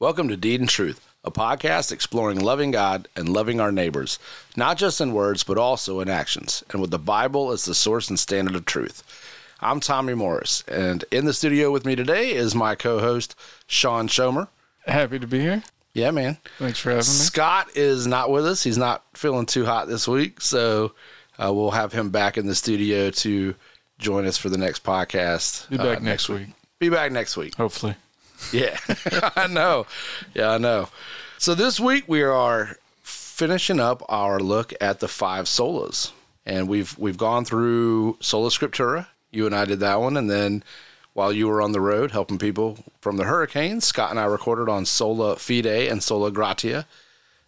Welcome to Deed and Truth, a podcast exploring loving God and loving our neighbors, not just in words, but also in actions, and with the Bible as the source and standard of truth. I'm Tommy Morris, and in the studio with me today is my co host, Sean Schomer. Happy to be here. Yeah, man. Thanks for having me. Scott is not with us. He's not feeling too hot this week, so uh, we'll have him back in the studio to join us for the next podcast. Be back uh, next week, Be back next week. hopefully. Yeah, I know. Yeah, I know. So this week we are finishing up our look at the five solas, and we've we've gone through Sola Scriptura. You and I did that one, and then while you were on the road helping people from the hurricanes, Scott and I recorded on Sola Fide and Sola Gratia,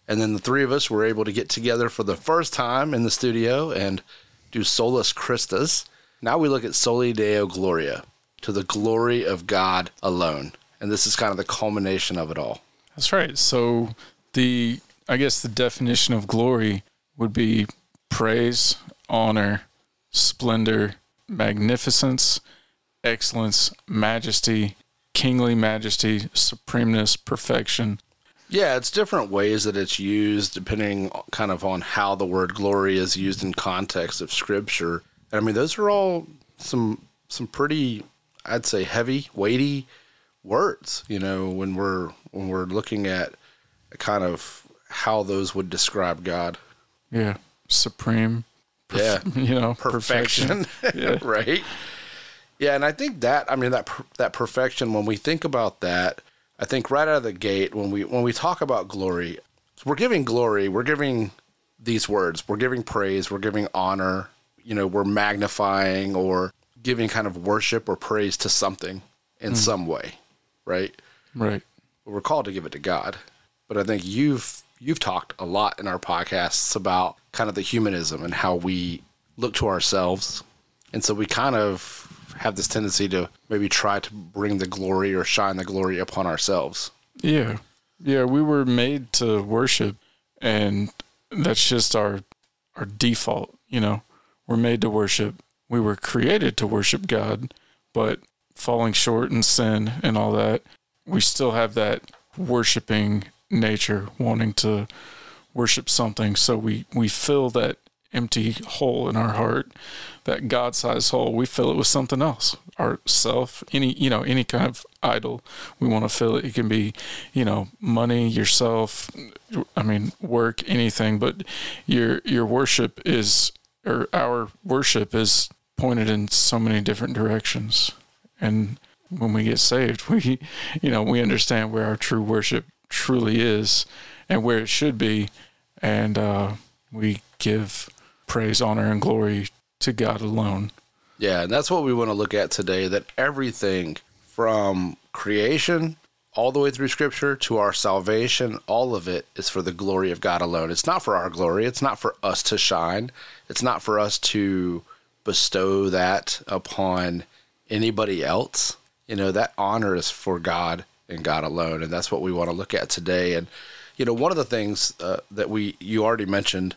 and then the three of us were able to get together for the first time in the studio and do Solus Christus. Now we look at Soli Deo Gloria, to the glory of God alone and this is kind of the culmination of it all. That's right. So the I guess the definition of glory would be praise, honor, splendor, magnificence, excellence, majesty, kingly majesty, supremeness, perfection. Yeah, it's different ways that it's used depending kind of on how the word glory is used in context of scripture. And I mean, those are all some some pretty I'd say heavy, weighty words, you know, when we're when we're looking at kind of how those would describe God. Yeah. Supreme. Perf- yeah. You know, perfection. perfection. yeah. right. Yeah, and I think that I mean that that perfection when we think about that, I think right out of the gate when we when we talk about glory, we're giving glory, we're giving these words, we're giving praise, we're giving honor, you know, we're magnifying or giving kind of worship or praise to something in mm. some way right? Right. We're called to give it to God. But I think you've you've talked a lot in our podcasts about kind of the humanism and how we look to ourselves. And so we kind of have this tendency to maybe try to bring the glory or shine the glory upon ourselves. Yeah. Yeah, we were made to worship and that's just our our default, you know. We're made to worship. We were created to worship God, but falling short in sin and all that, we still have that worshiping nature, wanting to worship something. So we, we fill that empty hole in our heart, that God sized hole, we fill it with something else. Our self, any you know, any kind of idol we want to fill it. It can be, you know, money, yourself, I mean, work, anything, but your your worship is or our worship is pointed in so many different directions. And when we get saved, we, you know, we understand where our true worship truly is and where it should be. And uh, we give praise, honor, and glory to God alone. Yeah, and that's what we want to look at today that everything from creation all the way through scripture to our salvation, all of it is for the glory of God alone. It's not for our glory, it's not for us to shine, it's not for us to bestow that upon anybody else. You know, that honor is for God and God alone. And that's what we want to look at today. And, you know, one of the things uh, that we, you already mentioned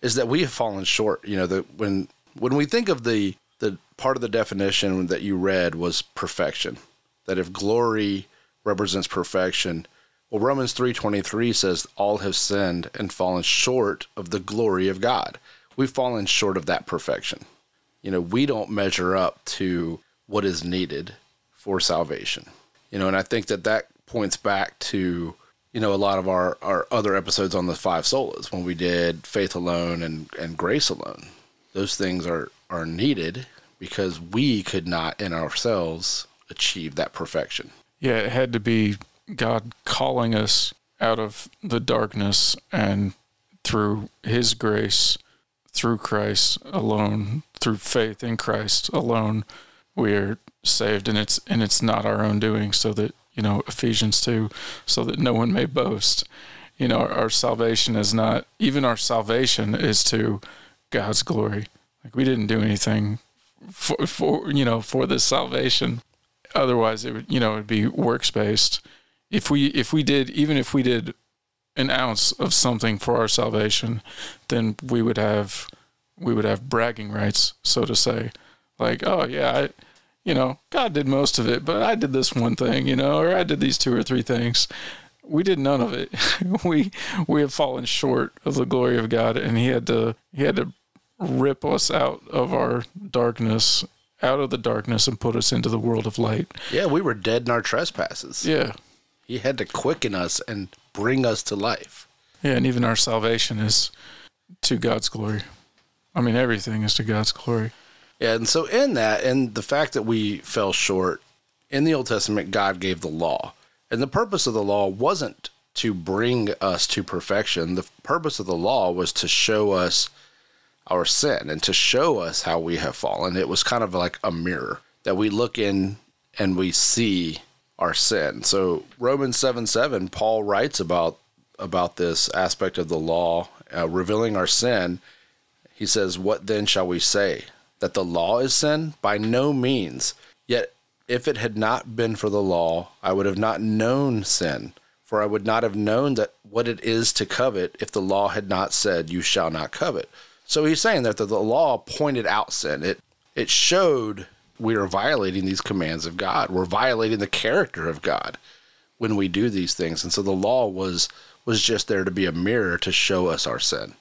is that we have fallen short. You know, that when, when we think of the, the part of the definition that you read was perfection, that if glory represents perfection, well, Romans 3:23 says all have sinned and fallen short of the glory of God. We've fallen short of that perfection. You know, we don't measure up to what is needed for salvation. You know, and I think that that points back to you know a lot of our our other episodes on the five solas when we did faith alone and and grace alone. Those things are are needed because we could not in ourselves achieve that perfection. Yeah, it had to be God calling us out of the darkness and through his grace through Christ alone, through faith in Christ alone, we're saved and it's and it's not our own doing so that you know Ephesians 2 so that no one may boast. You know our, our salvation is not even our salvation is to God's glory. Like we didn't do anything for, for you know for this salvation. Otherwise it would you know it'd be works based if we if we did even if we did an ounce of something for our salvation then we would have we would have bragging rights so to say like, oh yeah, I, you know, God did most of it, but I did this one thing, you know, or I did these two or three things. We did none of it. we we have fallen short of the glory of God, and He had to He had to rip us out of our darkness, out of the darkness, and put us into the world of light. Yeah, we were dead in our trespasses. Yeah, He had to quicken us and bring us to life. yeah, and even our salvation is to God's glory. I mean, everything is to God's glory. And so in that, and the fact that we fell short, in the Old Testament, God gave the law. And the purpose of the law wasn't to bring us to perfection. The purpose of the law was to show us our sin and to show us how we have fallen. It was kind of like a mirror that we look in and we see our sin. So Romans 7 7, Paul writes about about this aspect of the law, uh, revealing our sin. He says, What then shall we say? That the law is sin? By no means. Yet if it had not been for the law, I would have not known sin. For I would not have known that what it is to covet if the law had not said, You shall not covet. So he's saying that the, the law pointed out sin. It it showed we are violating these commands of God. We're violating the character of God when we do these things. And so the law was was just there to be a mirror to show us our sin,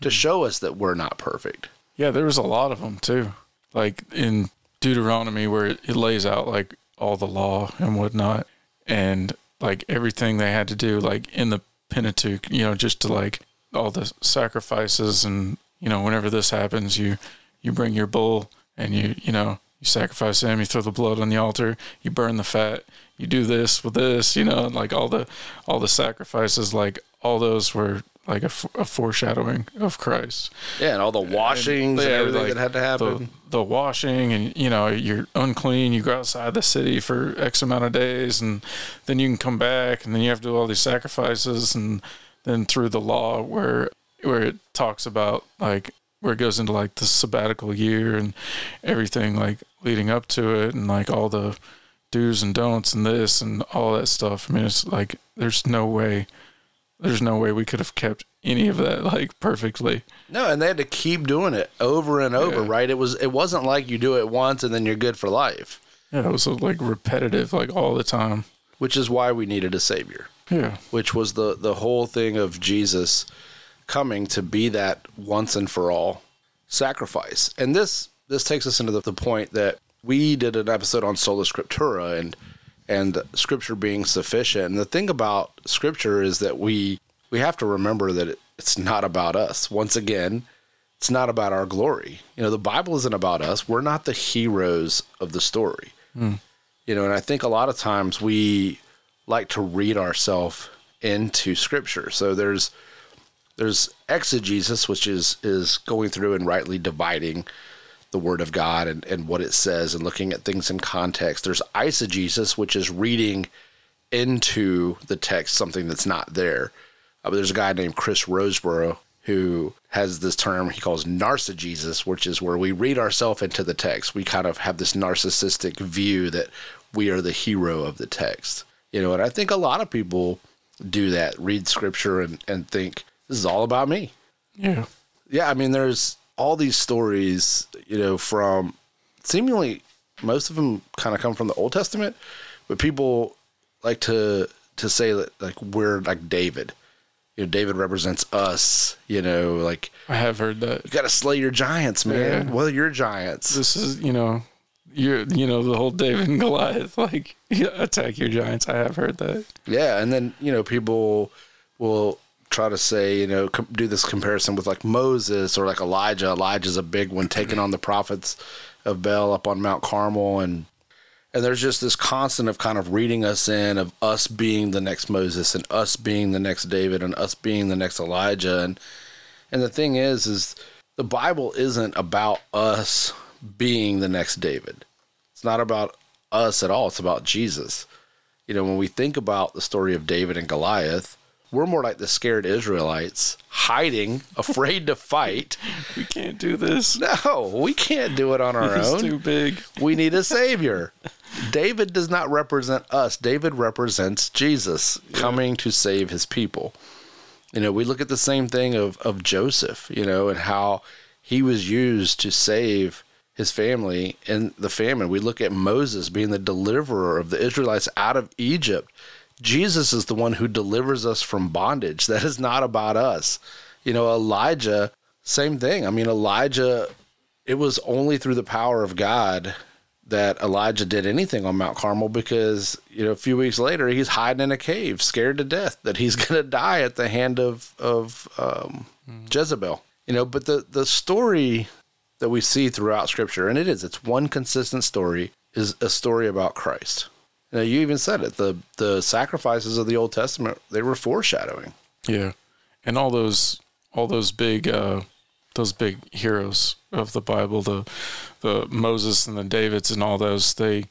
to hmm. show us that we're not perfect. Yeah, there was a lot of them too. Like in Deuteronomy, where it, lays out like all the law and whatnot, and like everything they had to do, like in the Pentateuch, you know, just to like all the sacrifices and you know, whenever this happens, you you bring your bull and you you know you sacrifice him, you throw the blood on the altar, you burn the fat, you do this with this, you know, and like all the all the sacrifices, like all those were like a, f- a foreshadowing of Christ. Yeah, and all the washings and, Yeah, everything like that had to happen. The, the washing, and you know, you're unclean. You go outside the city for X amount of days, and then you can come back, and then you have to do all these sacrifices, and then through the law where where it talks about like where it goes into like the sabbatical year and everything like leading up to it, and like all the do's and don'ts and this and all that stuff. I mean, it's like there's no way. There's no way we could have kept any of that like perfectly. No, and they had to keep doing it over and over, Yeah. right? It was it wasn't like you do it once and then you're good for life, Yeah, it was uh, like repetitive, like all the time. which is why we needed a savior, Yeah, which was the the whole thing of Jesus coming to be that once and for all sacrifice. And this this takes us into the, the point that we did an episode on sola scriptura and and scripture being sufficient. And the thing about scripture is that we we have to remember that it, it's not about us. Once again, it's not about our glory. You know, the Bible isn't about us. We're not the heroes of the story. Hmm. You know, and I think a lot of times we like to read ourselves into scripture. So there's there's exegesis, which is is going through and rightly dividing the word of God and, and what it says and looking at things in context. There's eisegesis, which is reading into the text something that's not there. Uh, but there's a guy named Chris Rosebrough who has this term he calls narcigesis, which is where we read ourselves into the text. We kind of have this narcissistic view that we are the hero of the text. You know, and I think a lot of people do that, read scripture and, and think, this is all about me. yeah, Yeah, I mean, there's all these stories, you know, from seemingly most of them kind of come from the Old Testament, but people like to to say that like we're like David. You know, David represents us. You know, like I have heard that. you got to slay your giants, man. Yeah. Well, you're giants. This is, you know, you're, you know, the whole David and Goliath, like attack your giants. I have heard that. Yeah, and then you know people will try to say you know com- do this comparison with like Moses or like Elijah. Elijah's a big one taking mm-hmm. on the prophets of Baal up on Mount Carmel, and and there's just this constant of kind of reading us in of us being the next Moses and us being the next David and us being the next Elijah, and and the thing is is the Bible isn't about us being the next David. It's not about us at all. It's about Jesus you know, when we think about the story of David and Goliath, we're more like the scared Israelites hiding, afraid to fight. We can't do this. No, we can't do it on our It's own. too big. We need a savior. David does not represent us. David represents Jesus coming to save his people. You know, we look at the same thing of, of Joseph, you know, and how he was used to save his family in the famine. We look at Moses being the deliverer of the Israelites out of Egypt. Jesus is the one who delivers us from bondage. That is not about us. You know, Elijah, same thing. I mean, Elijah, it was only through the power of God that Elijah did anything on Mount Carmel because, you know, a few weeks later, he's hiding in a cave, scared to death that he's going to die at the hand of, of um, mm. Jezebel. You know, but the, the story that we see throughout Scripture, and it is, it's one consistent story, is a story about Christ. You, you even said it. The the sacrifices of the Old Testament they were foreshadowing. Yeah, and all those all those big uh, those big heroes of the Bible, the the Moses and the Davids and all those, they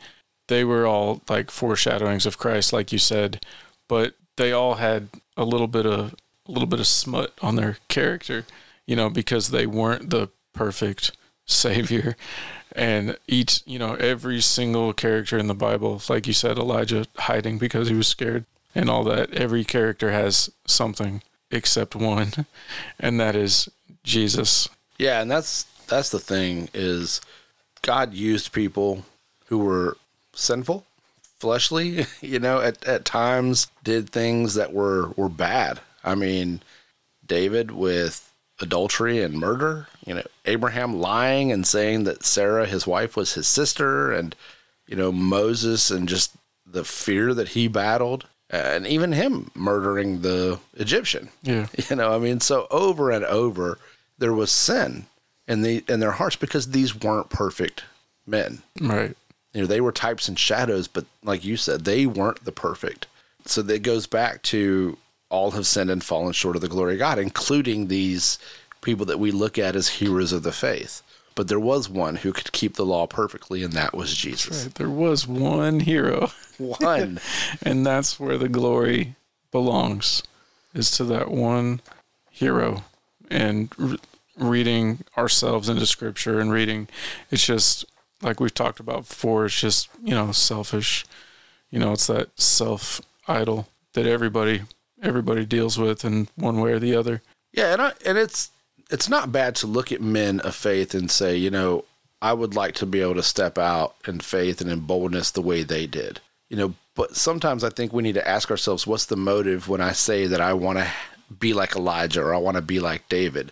they were all like foreshadowings of Christ, like you said, but they all had a little bit of a little bit of smut on their character, you know, because they weren't the perfect savior. And each you know every single character in the bible like you said elijah hiding because he was scared and all that every character has something except one and that is jesus. Yeah and that's that's the thing is god used people who were sinful fleshly you know at, at times did things that were were bad. I mean david with adultery and murder. You know, Abraham lying and saying that Sarah, his wife, was his sister, and you know Moses and just the fear that he battled, and even him murdering the Egyptian. Yeah, you know, I mean, so over and over there was sin in the in their hearts because these weren't perfect men. Right. You know, they were types and shadows, but like you said, they weren't the perfect. So that goes back to all have sinned and fallen short of the glory of God, including these people that we look at as heroes of the faith. But there was one who could keep the law perfectly, and that was Jesus. Right. There was one hero. One. and that's where the glory belongs, is to that one hero. And re- reading ourselves into scripture and reading, it's just like we've talked about before, it's just, you know, selfish. You know, it's that self idol that everybody everybody deals with in one way or the other. Yeah, and I, and it's it's not bad to look at men of faith and say, you know, I would like to be able to step out in faith and in boldness the way they did. You know, but sometimes I think we need to ask ourselves, what's the motive when I say that I want to be like Elijah or I want to be like David?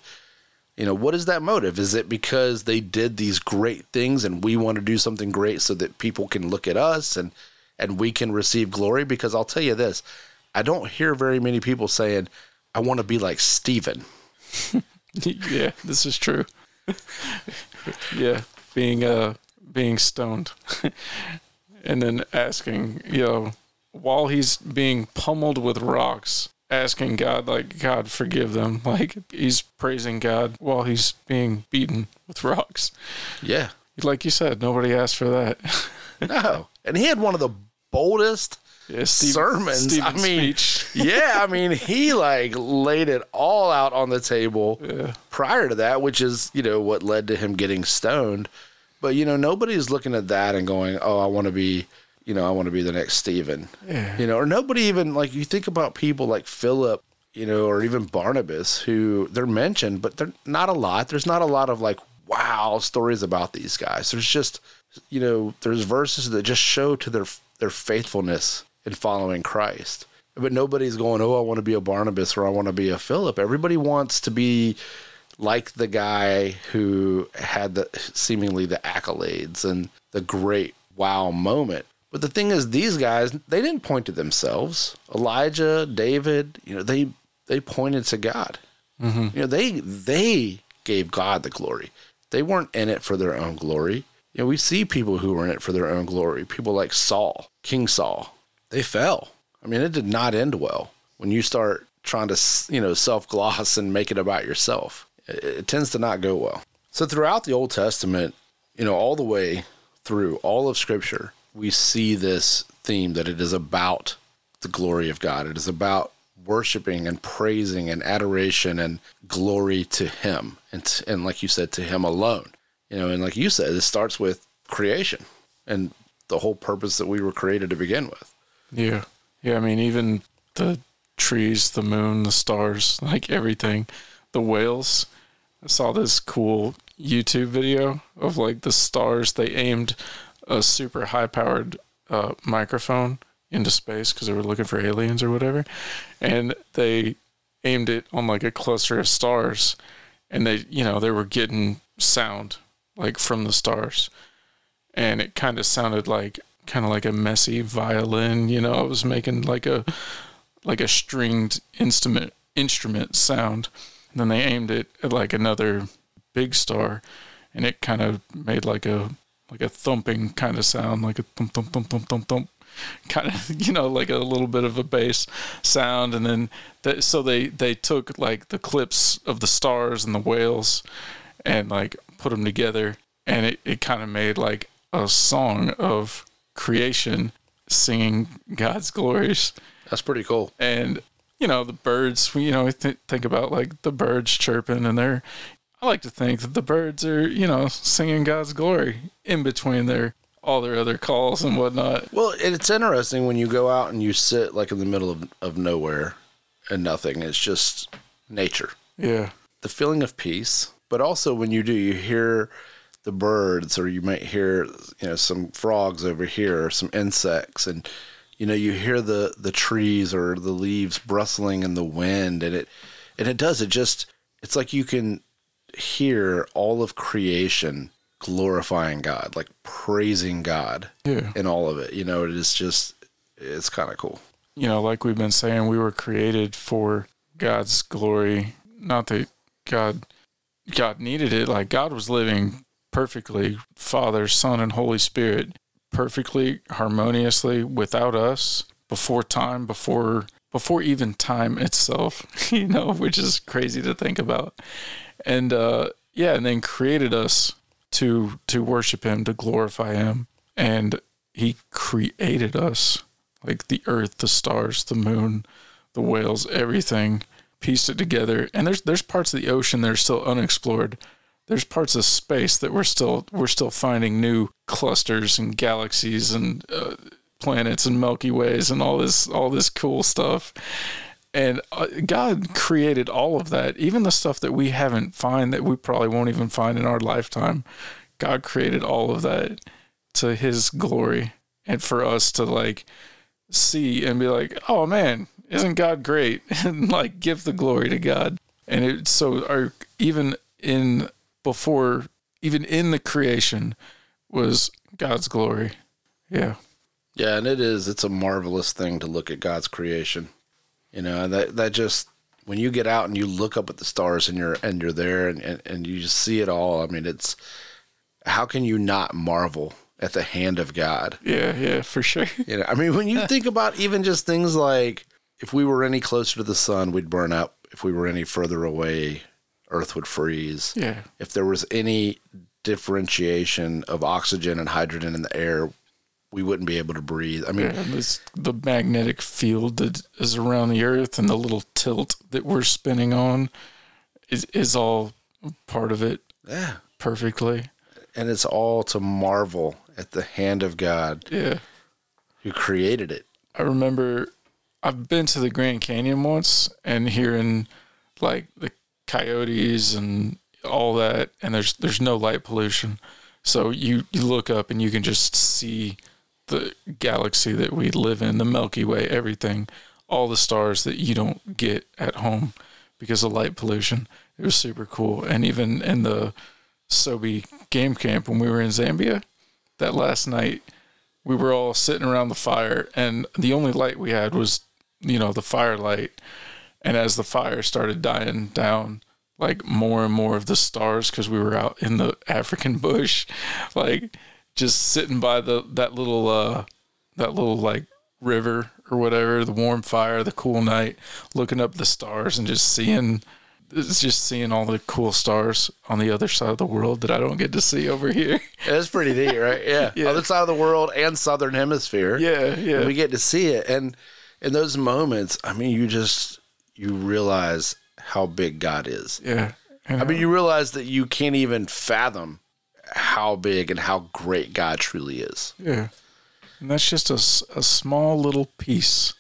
You know, what is that motive? Is it because they did these great things and we want to do something great so that people can look at us and and we can receive glory? Because I'll tell you this, I don't hear very many people saying, I want to be like Stephen. yeah, this is true. yeah, being uh being stoned. and then asking, you know, while he's being pummeled with rocks, asking God, like, God, forgive them. Like, he's praising God while he's being beaten with rocks. Yeah. Like you said, nobody asked for that. no. And he had one of the boldest yeah, Steve, sermons. I mean, yeah, I mean, he like laid it all out on the table yeah. prior to that, which is you know what led to him getting stoned. But you know, nobody's looking at that and going, "Oh, I want to be." You know, I want to be the next Stephen. Yeah. You know, or nobody even like you think about people like Philip, you know, or even Barnabas, who they're mentioned, but they're not a lot. There's not a lot of like wow stories about these guys. There's just, you know, there's verses that just show to their their faithfulness in following Christ. But nobody's going, oh, I want to be a Barnabas or I want to be a Philip. Everybody wants to be like the guy who had the seemingly the accolades and the great wow moment. But the thing is, these guys they didn't point to themselves. Elijah, David, you know, they they pointed to God. Mm-hmm. You know, they they gave God the glory. They weren't in it for their own glory. You know, we see people who were in it for their own glory. People like Saul, King Saul, they fell. I mean, it did not end well when you start trying to, you know, self gloss and make it about yourself. It, it tends to not go well. So throughout the Old Testament, you know, all the way through all of Scripture, we see this theme that it is about the glory of God. It is about worshiping and praising and adoration and glory to Him, and and like you said, to Him alone. You know, and like you said, it starts with creation and the whole purpose that we were created to begin with. Yeah. Yeah. I mean, even the trees, the moon, the stars, like everything, the whales. I saw this cool YouTube video of like the stars. They aimed a super high powered uh, microphone into space because they were looking for aliens or whatever, and they aimed it on like a cluster of stars, and they you know they were getting sound like from the stars, and it kind of sounded like kind of like a messy violin. You know, I was making like a like a stringed instrument instrument sound. And then they aimed it at like another big star, and it kind of made like a like a thumping kind of sound, like a thump thump thump thump thump thump, kind of you know like a little bit of a bass sound. And then that, so they they took like the clips of the stars and the whales, and like put them together, and it it kind of made like a song of creation singing God's glories. That's pretty cool. And you know the birds. You know, th- think about like the birds chirping, and they're. I like to think that the birds are, you know, singing God's glory in between their all their other calls and whatnot. Well, it's interesting when you go out and you sit like in the middle of, of nowhere and nothing. It's just nature. Yeah, The feeling of peace. But also when you do, you hear the birds or you might hear, you know, some frogs over here or some insects and you know, you hear the the trees or the leaves rustling in the wind and it and it does it just it's like you can hear all of creation glorifying God, like praising God yeah. in all of it. You know, it is just it's kind of cool. You know, like we've been saying, we were created for God's glory. Not that God God needed it. Like God was living perfectly, Father, Son, and Holy Spirit, perfectly, harmoniously without us before time, before before even time itself, you know, which is crazy to think about. And uh yeah, and then created us to to worship him, to glorify him. And he created us like the earth, the stars, the moon, the whales, everything, pieced it together. And there's there's parts of the ocean that are still unexplored. There's parts of space that we're still we're still finding new clusters and galaxies and uh, planets and Milky Ways and all this all this cool stuff. And uh, God created all of that, even the stuff that we haven't find that we probably won't even find in our lifetime. God created all of that to His glory and for us to like see and be like, oh man, isn't God great? and like give the glory to God. And it so our even in before even in the creation was God's glory. Yeah. Yeah, and it is. It's a marvelous thing to look at God's creation. You know, and that that just when you get out and you look up at the stars and you're and you're there and, and, and you just see it all. I mean, it's how can you not marvel at the hand of God? Yeah, yeah, for sure. You know, I mean, when you think about even just things like if we were any closer to the sun, we'd burn up. If we were any further away, Earth would freeze. Yeah. If there was any differentiation of oxygen and hydrogen in the air, we wouldn't be able to breathe. I mean, Yeah, this the magnetic field that is around the earth and the little tilt that we're spinning on is is all part of it yeah. perfectly. And it's all to marvel at the hand of God Yeah. who created it. I remember I've been to the Grand Canyon once and hearing like the coyotes and all that and there's there's no light pollution. So you, you look up and you can just see the galaxy that we live in, the Milky Way, everything, all the stars that you don't get at home because of light pollution. It was super cool. And even in the Sobe game camp when we were in Zambia, that last night we were all sitting around the fire and the only light we had was you know the firelight and as the fire started dying down like more and more of the stars because we were out in the african bush like just sitting by the that little uh that little like river or whatever the warm fire the cool night looking up the stars and just seeing it's just seeing all the cool stars on the other side of the world that I don't get to see over here. It's pretty neat, right? Yeah. Yeah. Other side of the world and southern hemisphere. Yeah, yeah. We get to see it. And in those moments, I mean, you just you realize how big God is. Yeah. And I mean, you realize that you can't even fathom how big and how great God truly is. Yeah. And that's just a, a small little piece,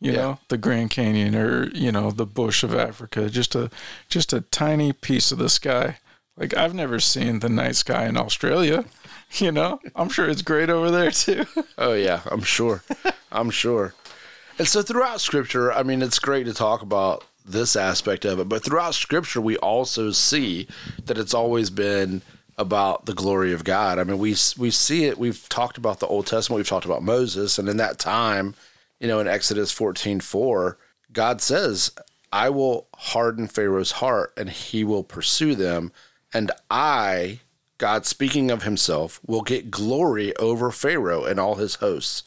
you Yeah. know, the Grand Canyon or, you know, the bush of Africa, just a just a tiny piece of the sky. Like I've never seen the night sky in Australia. You know, I'm sure it's great over there too. Oh yeah, I'm sure. I'm sure. And so throughout scripture, I mean, it's great to talk about this aspect of it, but throughout scripture we also see that it's always been about the glory of God. I mean, we we see it. We've talked about the Old Testament. We've talked about Moses, and in that time, you know, in Exodus 14, 4, God says, "I will harden Pharaoh's heart, and he will pursue them, and I." God speaking of himself will get glory over Pharaoh and all his hosts,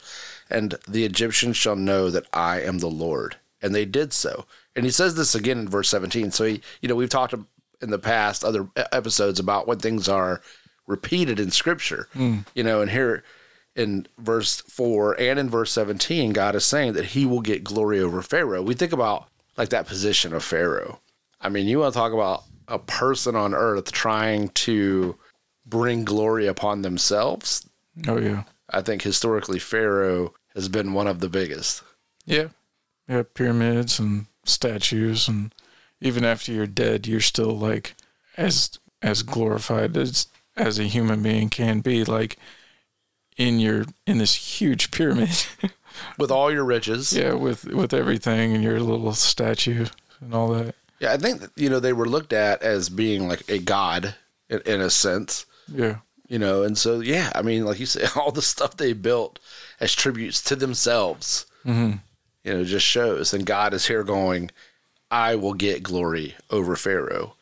and the Egyptians shall know that I am the Lord. And they did so. And he says this again in verse 17. So he, you know, we've talked in the past other episodes about when things are repeated in scripture. Hmm. You know, and here in verse 4 and in verse 17, God is saying that he will get glory over Pharaoh. We think about like that position of Pharaoh. I mean, you want to talk about a person on earth trying to bring glory upon themselves. Oh yeah, I think historically Pharaoh has been one of the biggest. yeah, yeah. Pyramids and statues, and even after you're dead, you're still like as as glorified as as a human being can be. Like in your in this huge pyramid. With all your riches. yeah, with with everything and your little statue and all that. Yeah, I think that, you know they were looked at as being like a god in, in a sense, Yeah, you know, and so yeah, I mean, like you say, all the stuff they built as tributes to themselves, hmm you know, just shows. And God is here going, I will get glory over Pharaoh.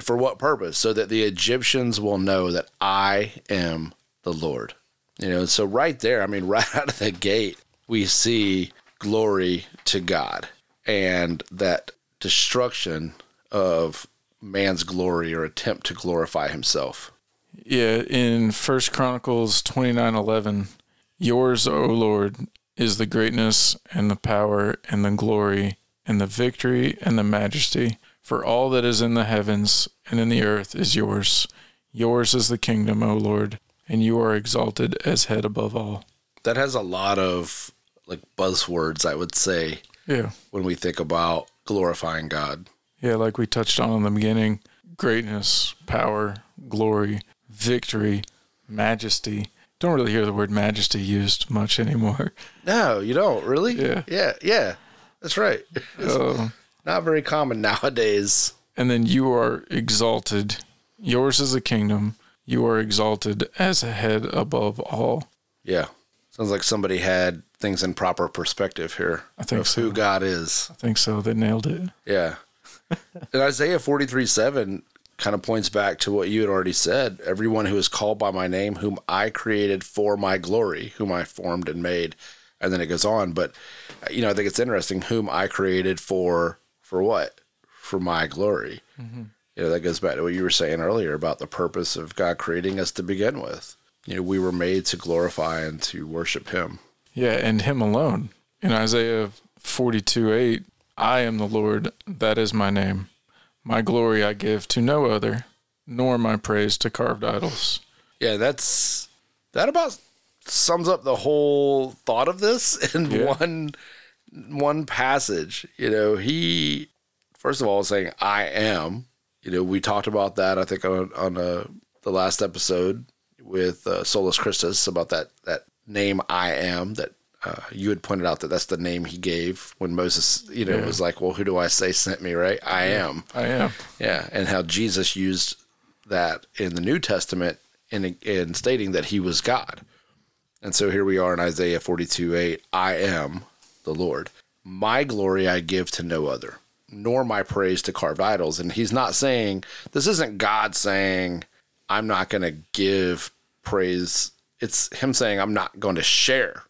For what purpose? So that the Egyptians will know that I am the Lord. You know, so right there, I mean, right out of the gate, we see glory to God and that destruction of man's glory or attempt to glorify himself. Yeah, in First Chronicles twenty nine eleven, yours, O Lord, is the greatness and the power and the glory and the victory and the majesty. For all that is in the heavens and in the earth is yours. Yours is the kingdom, O Lord, and you are exalted as head above all. That has a lot of like buzzwords, I would say, Yeah. when we think about glorifying God. Yeah, like we touched on in the beginning greatness, power, glory, victory, majesty. Don't really hear the word majesty used much anymore. No, you don't really. Yeah. yeah, yeah. That's right. Uh, not very common nowadays. and then you are exalted. Yours is a kingdom. You are exalted as a head above all. Yeah, sounds like somebody had things in proper perspective here. I think so. who God is. I think so. They nailed it. Yeah. in Isaiah 43 7 kind of points back to what you had already said. Everyone who is called by my name, whom I created for my glory, whom I formed and made. And then it goes on. But, you know, I think it's interesting whom I created for, for what? For my glory. Mm-hmm. You know, that goes back to what you were saying earlier about the purpose of God creating us to begin with. You know, we were made to glorify and to worship Him. Yeah, and him alone. In Isaiah 42 8, I am the Lord, that is my name. My glory I give to no other, nor my praise to carved idols. Yeah, that's that about sums up the whole thought of this in Yeah. one one passage. You know, he first of all is saying I am. You know, we talked about that I think on on uh, the last episode with uh, Solus Christus about that that name I am that uh, you had pointed out that that's the name he gave when Moses, you know, Yeah. was like, "Well, who do I say sent me?" Right? I am. I am. Yeah, and how Jesus used that in the New Testament in in stating that he was God. And so here we are in Isaiah 42 8. I am the Lord. My glory I give to no other, nor my praise to carved idols. And he's not saying, this isn't God saying, I'm not going to give praise. It's him saying, I'm not going to share.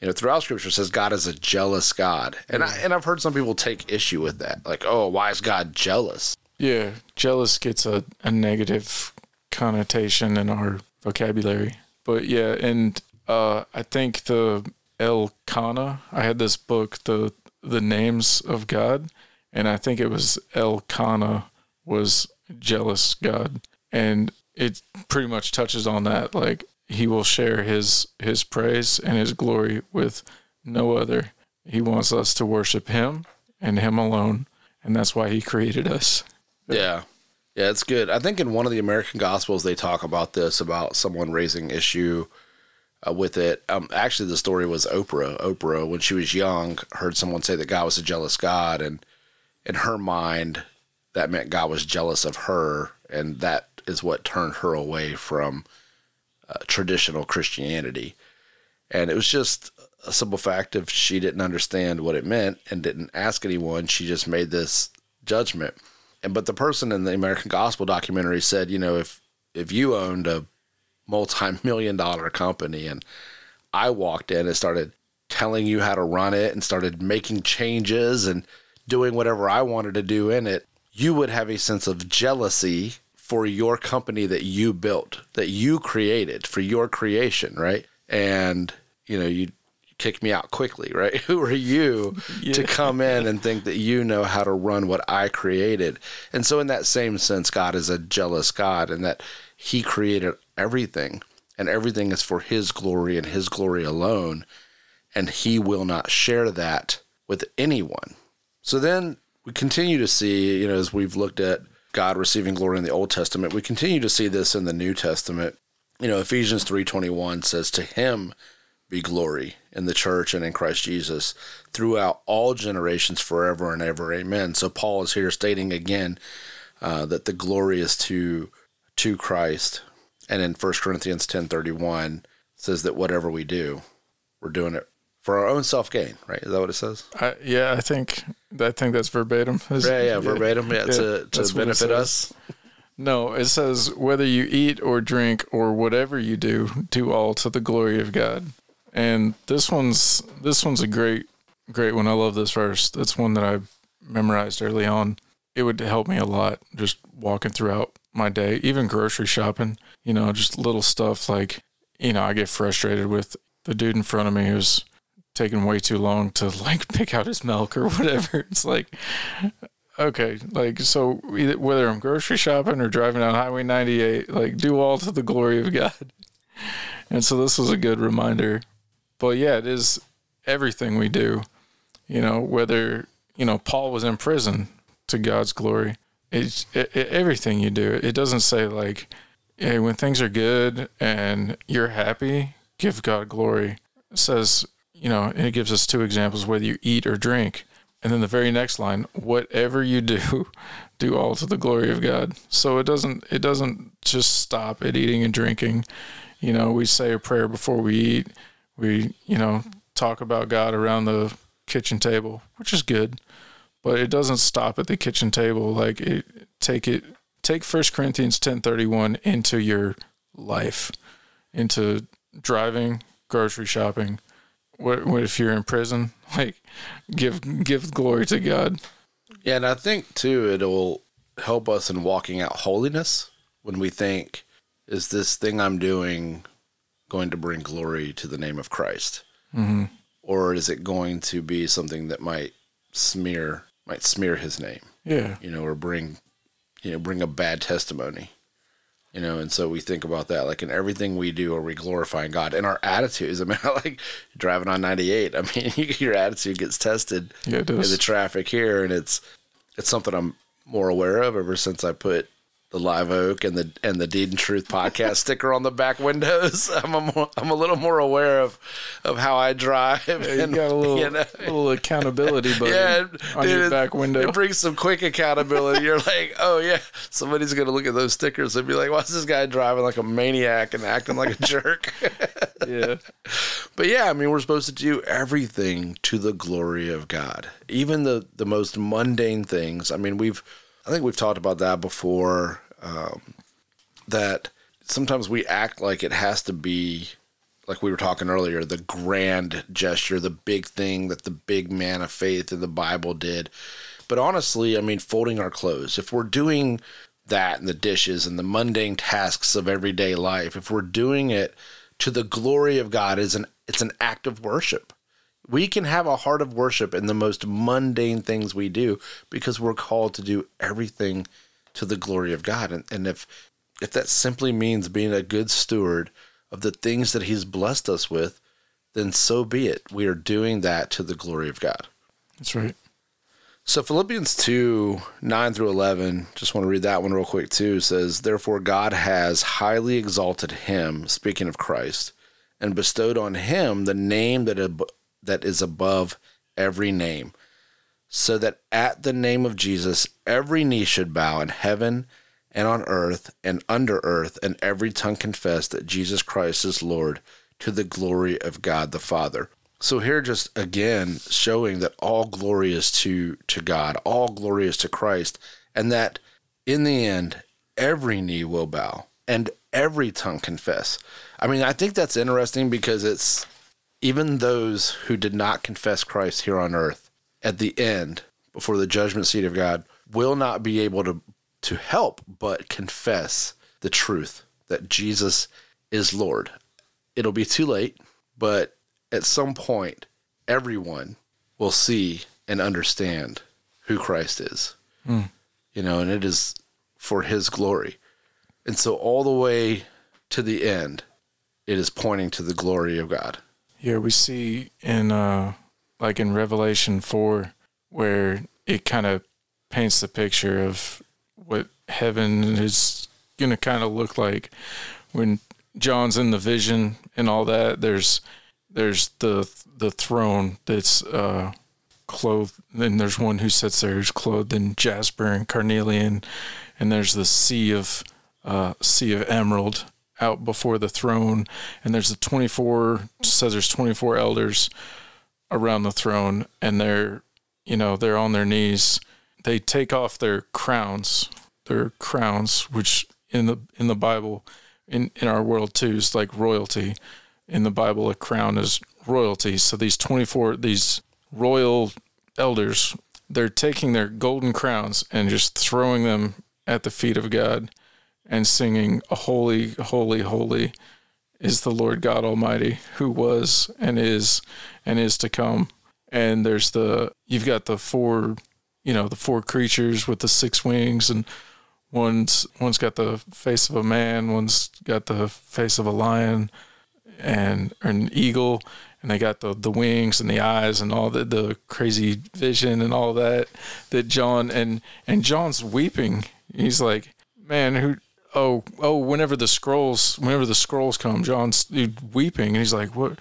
You know, throughout scripture says God is a jealous God. And I and I've heard some people take issue with that. Like, oh, why is God jealous? Yeah, jealous gets a, a negative connotation in our vocabulary. But yeah, and uh, I think the El Kanna, I had this book, the the names of God, and I think it was El Kanna was jealous God, and it pretty much touches on that. Like he will share his his praise and his glory with no other. He wants us to worship him and him alone, and that's why he created us. Yeah. Yeah, it's good. I think in one of the American Gospels they talk about this about someone raising issue uh, with it. Um, actually, the story was Oprah. Oprah, when she was young, heard someone say that God was a jealous God, and in her mind, that meant God was jealous of her, and that is what turned her away from uh, traditional Christianity. And it was just a simple fact of she didn't understand what it meant and didn't ask anyone. She just made this judgment. And but the person in the American Gospel documentary said, you know, if if you owned a multi-million dollar company and I walked in and started telling you how to run it and started making changes and doing whatever I wanted to do in it, you would have a sense of jealousy for your company that you built, that you created for your creation, right? And you know, you kick me out quickly, right? Who are you yeah. to come in and think that you know how to run what I created? And so, in that same sense, God is a jealous God and that He created everything, and everything is for His glory and His glory alone. And He will not share that with anyone. So then we continue to see, you know, as we've looked at God receiving glory in the Old Testament, we continue to see this in the New Testament. You know, Ephesians 3:21 says to him be glory in the church and in Christ Jesus throughout all generations forever and ever. Amen. So Paul is here stating again uh, that the glory is to to Christ. And in 1 Corinthians 10:31 says that whatever we do, we're doing it for our own self gain, right? Is that what it says? I, yeah, I think I think that's verbatim. Yeah, yeah, verbatim. Yeah, yeah to to benefit us. No, it says whether you eat or drink or whatever you do, do all to the glory of God. And this one's this one's a great great one. I love this verse. That's one that I memorized early on. It would help me a lot just walking throughout my day, even grocery shopping, you know, just little stuff like, you know, I get frustrated with the dude in front of me who's taking way too long to like pick out his milk or whatever. It's like, okay, like, so whether I'm grocery shopping or driving down Highway 98, like, do all to the glory of God. And so this was a good reminder but yeah, it is everything we do. You know, whether you know Paul was in prison to God's glory. It's it, it, everything you do. It doesn't say like, hey, when things are good and you're happy, give God glory. It says, you know, and it gives us two examples: whether you eat or drink. And then the very next line, whatever you do, do all to the glory of God. So it doesn't it doesn't just stop at eating and drinking. You know, we say a prayer before we eat we, you know, talk about God around the kitchen table, which is good, but it doesn't stop at the kitchen table. Like it, take it, take First Corinthians ten thirty one into your life, into driving, grocery shopping. What, what if you're in prison? Like, give give glory to God. Yeah, and I think too it'll help us in walking out holiness when we think, is this thing I'm doing going to bring glory to the name of Christ? Mm-hmm. Or is it going to be something that might smear might smear his name? Yeah. You know, or bring you know, bring a bad testimony. You know, and so we think about that. Like in everything we do, are we glorifying God? And our attitudes. I mean, like driving on ninety eight. I mean, your attitude gets tested yeah, in the traffic here, and it's it's something I'm more aware of ever since I put the Live Oak and the and the Deed and Truth podcast sticker on the back windows. I'm a more, I'm a little more aware of of how I drive. Yeah, and, you got a little, you know, little accountability button yeah, on dude, your back window. It brings some quick accountability. You're like, oh yeah, somebody's gonna look at those stickers and be like, why's this guy driving like a maniac and acting like a jerk? yeah. But yeah, I mean, we're supposed to do everything to the glory of God, even the the most mundane things. I mean, we've I think we've talked about that before. Um, that sometimes we act like it has to be, like we were talking earlier, the grand gesture, the big thing that the big man of faith in the Bible did. But honestly, I mean, folding our clothes, if we're doing that and the dishes and the mundane tasks of everyday life, if we're doing it to the glory of God, is an it's an act of worship. We can have a heart of worship in the most mundane things we do because we're called to do everything to the glory of God. And, and if if that simply means being a good steward of the things that He's blessed us with, then so be it. We are doing that to the glory of God. That's right. So Philippians 2, 9 through 11, just want to read that one real quick too, says, Therefore God has highly exalted him, speaking of Christ, and bestowed on him the name that, that is above every name, so that at the name of Jesus every knee should bow in heaven and on earth and under earth, and every tongue confess that Jesus Christ is Lord to the glory of God the Father. So here just again showing that all glory is to to God, all glory is to Christ, and that in the end every knee will bow and every tongue confess. I mean, I think that's interesting because it's even those who did not confess Christ here on earth at the end before the judgment seat of God will not be able to to help but confess the truth that Jesus is Lord. It'll be too late, but at some point, everyone will see and understand who Christ is. Mm. You know, and it is for his glory. And so, all the way to the end, it is pointing to the glory of God. Yeah, we see in, uh, like in Revelation 4, where it kind of paints the picture of what heaven is to kind of look like when John's in the vision and all that. There's there's the the throne that's uh, clothed. Then there's one who sits there who's clothed in jasper and carnelian, and there's the sea of uh, sea of emerald out before the throne, and there's the 24 says there's 24 elders around the throne, and they're you know they're on their knees. They take off their crowns, their crowns, which in the in the Bible, in in our world too, is like royalty in the Bible, a crown is royalty. So these 24, these royal elders, they're taking their golden crowns and just throwing them at the feet of God and singing, Holy, holy, holy is the Lord God Almighty, who was and is and is to come. And there's the, you've got the four, you know, the four creatures with the six wings and one's one's got the face of a man, one's got the face of a lion, and an eagle and they got the the wings and the eyes and all the the crazy vision and all that that John and and John's weeping. He's like, man, who oh oh whenever the scrolls whenever the scrolls come, John's weeping and he's like, what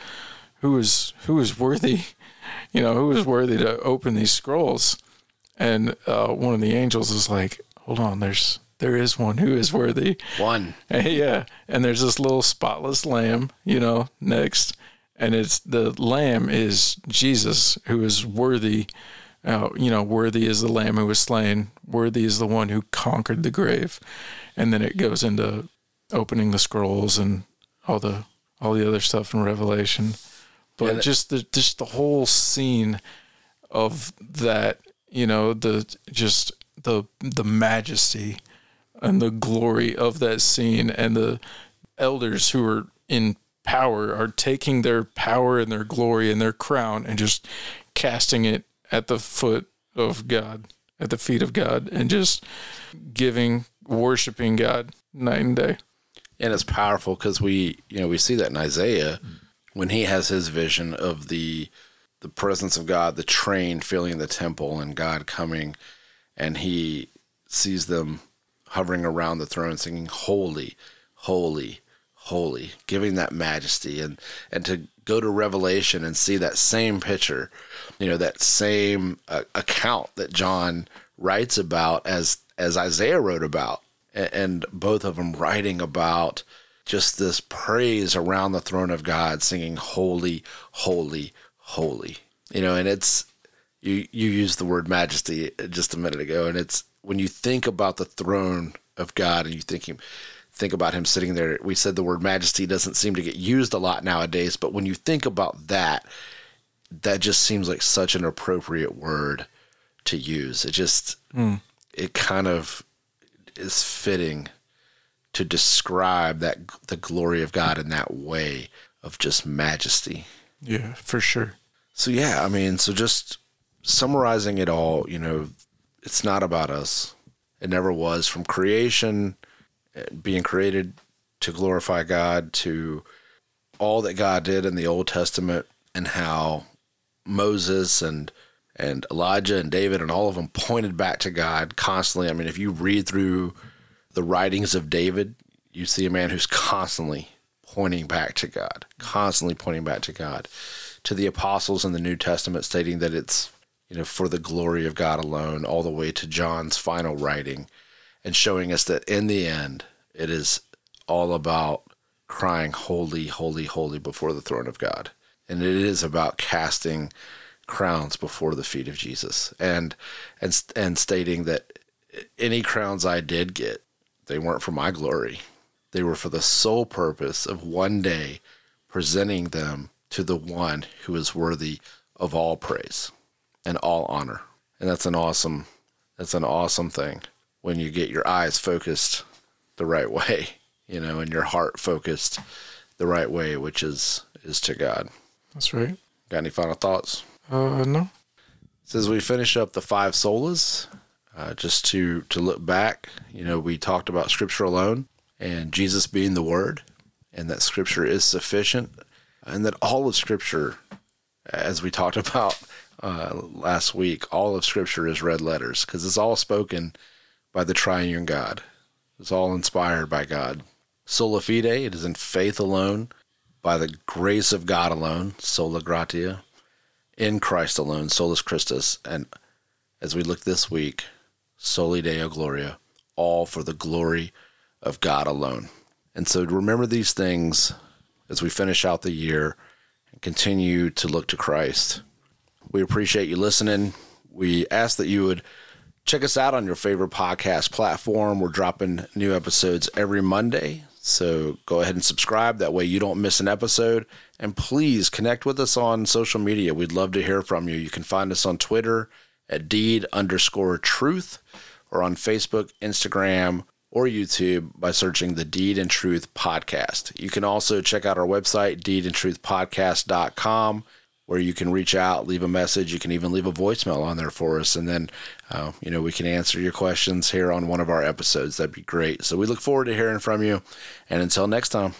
who is who is worthy, you know, who is worthy to open these scrolls? And uh, one of the angels is like, hold on, there's there is one who is worthy. One. yeah. And there's this little spotless lamb, you know, next. And it's the lamb is Jesus who is worthy. Uh, you know, worthy is the lamb who was slain. Worthy is the one who conquered the grave. And then it goes into opening the scrolls and all the all the other stuff in Revelation. But yeah, just the just the whole scene of that, you know, the just the the majesty and the glory of that scene and the elders who are in power are taking their power and their glory and their crown and just casting it at the foot of God, at the feet of God, and just giving, worshiping God night and day. And it's powerful because we, you know, we see that in Isaiah when he has his vision of the the presence of God, the train filling the temple, and God coming, and he sees them hovering around the throne singing holy holy holy giving that majesty and and to go to revelation and see that same picture you know that same uh, account that john writes about as as isaiah wrote about and, both of them writing about just this praise around the throne of god singing holy holy holy you know and it's you you used the word majesty just a minute ago and it's when you think about the throne of God and you think him, think about him sitting there, we said the word majesty doesn't seem to get used a lot nowadays, but when you think about that, that just seems like such an appropriate word to use. It just mm. It kind of is fitting to describe that the glory of God in that way of just majesty. Yeah, for sure. So yeah, I mean, so just summarizing it all, you know, it's not about us. It never was. From creation, eh, being created to glorify God, to all that God did in the Old Testament, and how Moses and And Elijah and David and all of them pointed back to God constantly. I mean, if you read through the writings of David, you see a man who's constantly pointing back to God, constantly pointing back to God. To the apostles in the New Testament, stating that it's you know for the glory of God alone, all the way to John's final writing, and showing us that in the end, it is all about crying holy, holy, holy before the throne of God, and it is about casting crowns before the feet of Jesus, and and and stating that any crowns I did get, they weren't for my glory they were for the sole purpose of one day presenting them to the one who is worthy of all praise and all honor. And that's an awesome that's an awesome thing when you get your eyes focused the right way, you know, and your heart focused the right way, which is is to God. That's right. Got any final thoughts? Uh, no. As we finish up the five solas, uh, just to to look back, you know, we talked about Scripture alone and Jesus being the Word, and that Scripture is sufficient, and that all of Scripture, as we talked about uh, last week, all of Scripture is red letters because it's all spoken by the triune God. It's all inspired by God. Sola fide, it is in faith alone, by the grace of God alone, sola gratia, in Christ alone, solus Christus, and as we look this week, soli deo gloria, all for the glory of God alone. And so remember these things as we finish out the year and continue to look to Christ. We appreciate you listening. We ask that you would check us out on your favorite podcast platform. We're dropping new episodes every Monday. So go ahead and subscribe. That way you don't miss an episode. And please connect with us on social media. We'd love to hear from you. You can find us on Twitter at deed underscore truth or on Facebook, Instagram, or YouTube by searching the Deed and Truth Podcast. You can also check out our website, deedandtruthpodcast.com, where you can reach out, leave a message. You can even leave a voicemail on there for us. And then, uh, you know, we can answer your questions here on one of our episodes. That'd be great. So we look forward to hearing from you. And until next time.